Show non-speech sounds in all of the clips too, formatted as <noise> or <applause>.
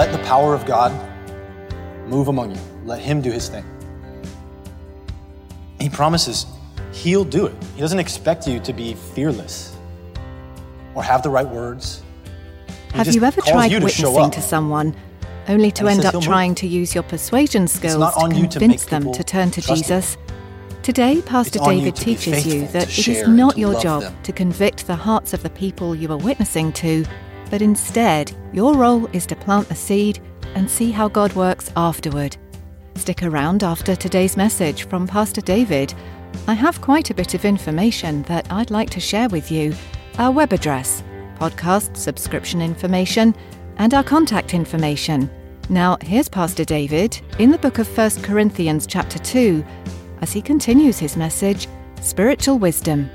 Let the power of God move among you. Let Him do His thing. He promises He'll do it. He doesn't expect you to be fearless or have the right words. He Have you ever tried you to witnessing to someone only to end up he'll move. trying to use your persuasion skills to you to convince them to turn to you. Jesus? Today, Pastor you David be teaches you that it is not your job them. to convict the hearts of the people you are witnessing to, but instead, your role is to plant the seed and see how God works afterward. Stick around after today's message from Pastor David. I have quite a bit of information that I'd like to share with you our web address, podcast subscription information, and our contact information. Now, here's Pastor David in the book of 1 Corinthians, chapter 2, as he continues his message Spiritual Wisdom.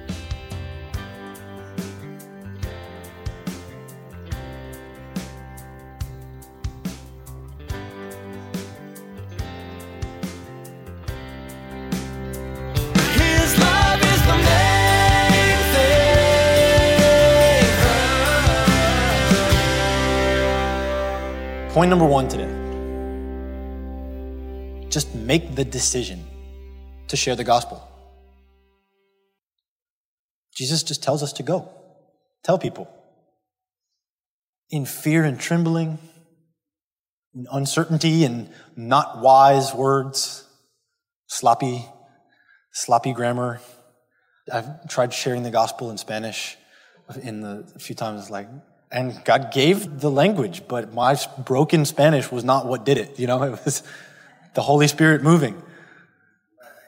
Point number one today just make the decision to share the gospel. Jesus just tells us to go. Tell people. In fear and trembling, in uncertainty and not wise words, sloppy, sloppy grammar. I've tried sharing the gospel in Spanish in the a few times like and God gave the language, but my broken Spanish was not what did it. You know, <laughs> it was the Holy Spirit moving.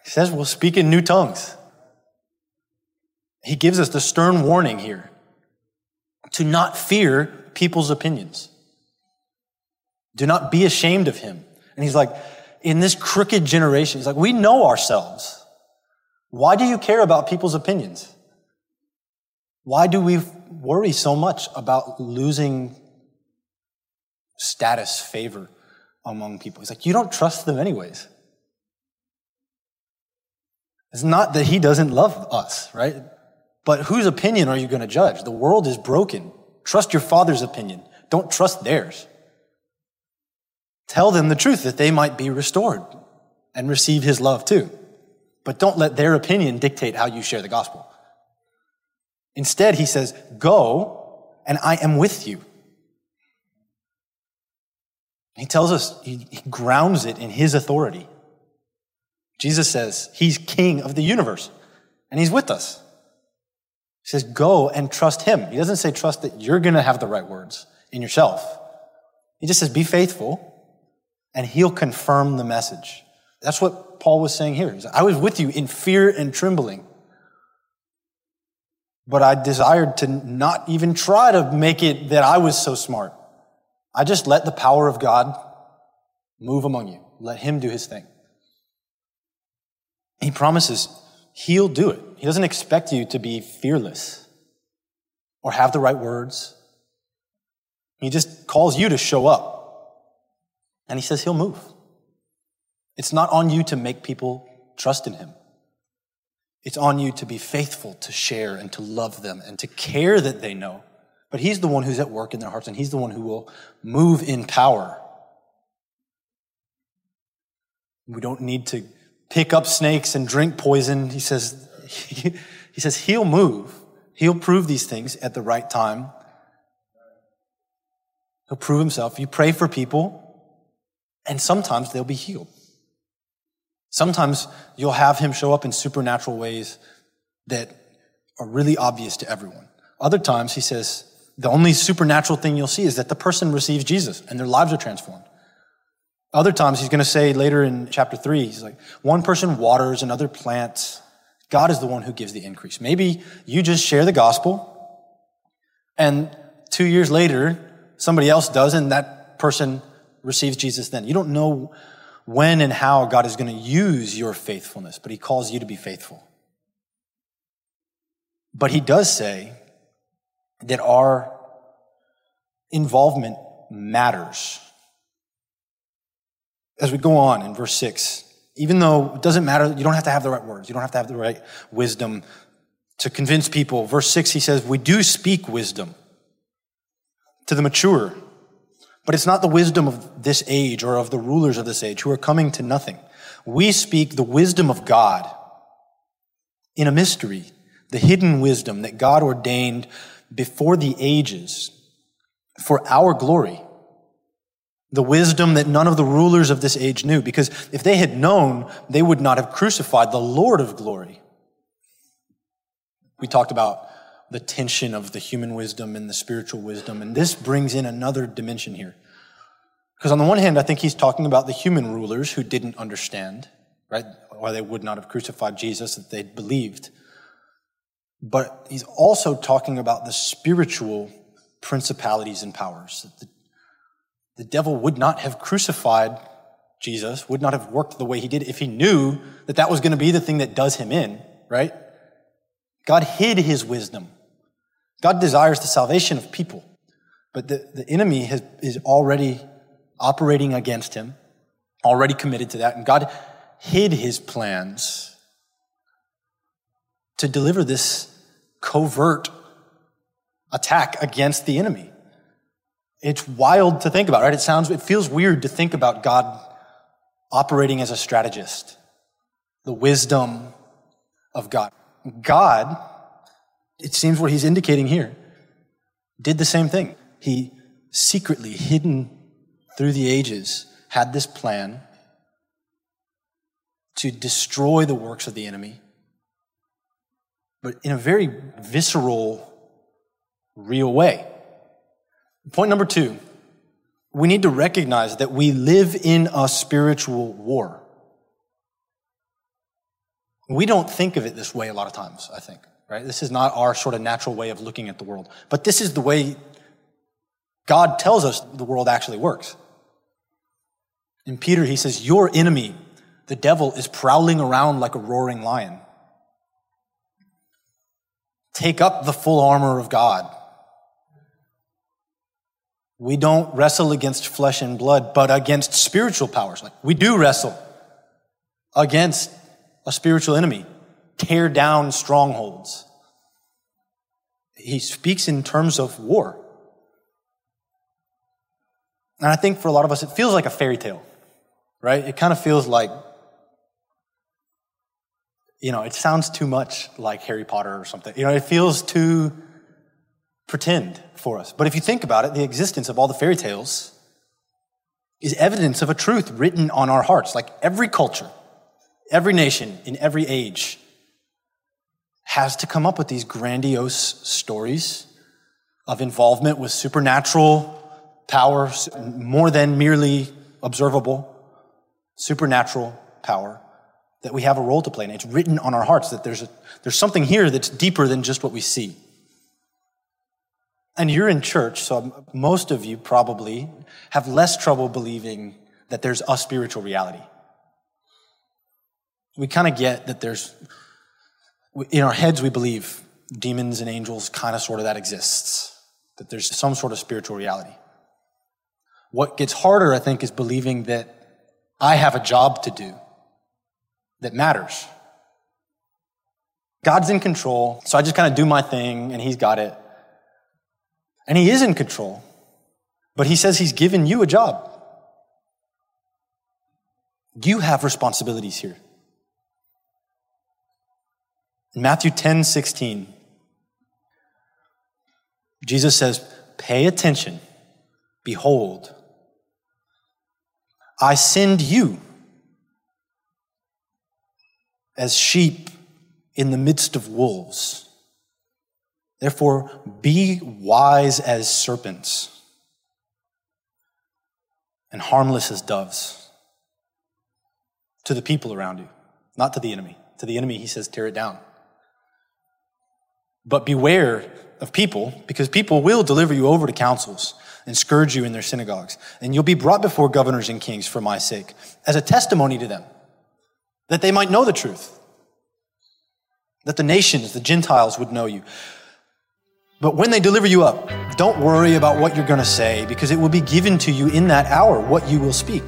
He says we'll speak in new tongues. He gives us the stern warning here to not fear people's opinions. Do not be ashamed of him. And he's like, in this crooked generation, he's like, we know ourselves. Why do you care about people's opinions? Why do we worry so much about losing status, favor among people? He's like, you don't trust them anyways. It's not that he doesn't love us, right? But whose opinion are you going to judge? The world is broken. Trust your father's opinion. Don't trust theirs. Tell them the truth that they might be restored and receive his love too. But don't let their opinion dictate how you share the gospel. Instead, he says, Go, and I am with you. He tells us, he, he grounds it in his authority. Jesus says, He's king of the universe, and he's with us. He says, Go and trust him. He doesn't say trust that you're going to have the right words in yourself. He just says, Be faithful, and he'll confirm the message. That's what Paul was saying here. He's like, I was with you in fear and trembling. But I desired to not even try to make it that I was so smart. I just let the power of God move among you. Let him do his thing. He promises he'll do it. He doesn't expect you to be fearless or have the right words. He just calls you to show up. And he says he'll move. It's not on you to make people trust in him. It's on you to be faithful, to share and to love them and to care that they know. But he's the one who's at work in their hearts and he's the one who will move in power. We don't need to pick up snakes and drink poison. He says, <laughs> he says he'll move. He'll prove these things at the right time. He'll prove himself. You pray for people and sometimes they'll be healed. Sometimes you'll have him show up in supernatural ways that are really obvious to everyone. Other times he says, the only supernatural thing you'll see is that the person receives Jesus and their lives are transformed. Other times, he's going to say later in chapter three, he's like, one person waters, another plants. God is the one who gives the increase. Maybe you just share the gospel and two years later, somebody else does and that person receives Jesus then. You don't know when and how God is going to use your faithfulness, but he calls you to be faithful. But he does say that our involvement matters. As we go on in verse 6, even though it doesn't matter, you don't have to have the right words, you don't have to have the right wisdom to convince people. Verse 6, he says, We do speak wisdom to the mature, but it's not the wisdom of this age or of the rulers of this age who are coming to nothing. We speak the wisdom of God in a mystery, the hidden wisdom that God ordained before the ages for our glory. The wisdom that none of the rulers of this age knew, because if they had known, they would not have crucified the Lord of glory. We talked about the tension of the human wisdom and the spiritual wisdom, and this brings in another dimension here. Because on the one hand, I think he's talking about the human rulers who didn't understand, right? Or they would not have crucified Jesus if they'd believed. But he's also talking about the spiritual principalities and powers. The, the devil would not have crucified Jesus, would not have worked the way he did if he knew that that was going to be the thing that does him in, right? God hid his wisdom. God desires the salvation of people, but the, the enemy has, is already operating against him, already committed to that, and God hid his plans to deliver this covert attack against the enemy. It's wild to think about, right? It sounds, it feels weird to think about God operating as a strategist, the wisdom of God. God, it seems what he's indicating here, did the same thing. He secretly, hidden through the ages, had this plan to destroy the works of the enemy, but in a very visceral, real way. Point number two we need to recognize that we live in a spiritual war. We don't think of it this way a lot of times, I think, right? This is not our sort of natural way of looking at the world. But this is the way God tells us the world actually works. In Peter, he says, Your enemy, the devil, is prowling around like a roaring lion. Take up the full armor of God. We don't wrestle against flesh and blood, but against spiritual powers. Like we do wrestle against a spiritual enemy, tear down strongholds. He speaks in terms of war. And I think for a lot of us, it feels like a fairy tale, right? It kind of feels like, you know, it sounds too much like Harry Potter or something. You know, it feels too pretend for us. But if you think about it, the existence of all the fairy tales is evidence of a truth written on our hearts. Like every culture, Every nation in every age has to come up with these grandiose stories of involvement with supernatural powers, more than merely observable, supernatural power, that we have a role to play. And it's written on our hearts that there's, a, there's something here that's deeper than just what we see. And you're in church, so most of you probably have less trouble believing that there's a spiritual reality we kind of get that there's, in our heads, we believe demons and angels kind of sort of that exists, that there's some sort of spiritual reality. What gets harder, I think, is believing that I have a job to do that matters. God's in control, so I just kind of do my thing and He's got it. And He is in control, but He says He's given you a job. You have responsibilities here. Matthew 10 16, Jesus says, Pay attention. Behold, I send you as sheep in the midst of wolves. Therefore, be wise as serpents and harmless as doves to the people around you, not to the enemy. To the enemy, he says, tear it down. But beware of people, because people will deliver you over to councils and scourge you in their synagogues. And you'll be brought before governors and kings for my sake, as a testimony to them, that they might know the truth, that the nations, the Gentiles, would know you. But when they deliver you up, don't worry about what you're going to say, because it will be given to you in that hour what you will speak.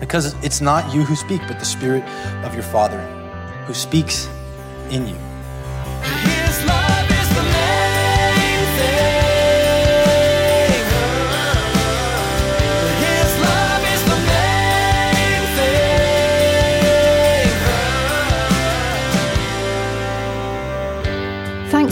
Because it's not you who speak, but the Spirit of your Father who speaks in you.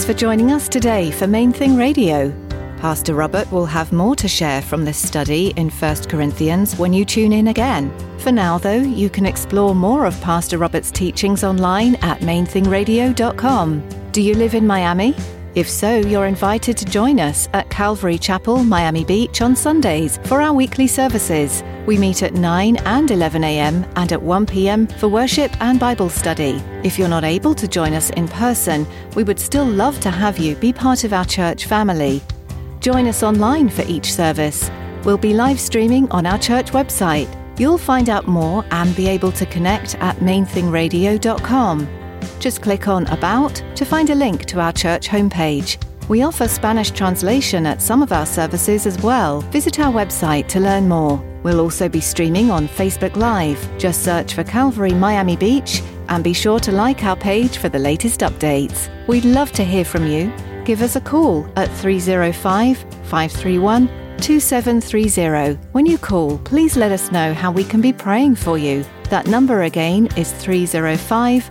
For joining us today for Main Thing Radio. Pastor Robert will have more to share from this study in 1 Corinthians when you tune in again. For now, though, you can explore more of Pastor Robert's teachings online at mainthingradio.com. Do you live in Miami? If so, you're invited to join us at Calvary Chapel, Miami Beach on Sundays for our weekly services. We meet at 9 and 11 a.m. and at 1 p.m. for worship and Bible study. If you're not able to join us in person, we would still love to have you be part of our church family. Join us online for each service. We'll be live streaming on our church website. You'll find out more and be able to connect at mainthingradio.com. Just click on About to find a link to our church homepage. We offer Spanish translation at some of our services as well. Visit our website to learn more. We'll also be streaming on Facebook Live. Just search for Calvary Miami Beach and be sure to like our page for the latest updates. We'd love to hear from you. Give us a call at 305 531 2730. When you call, please let us know how we can be praying for you. That number again is 305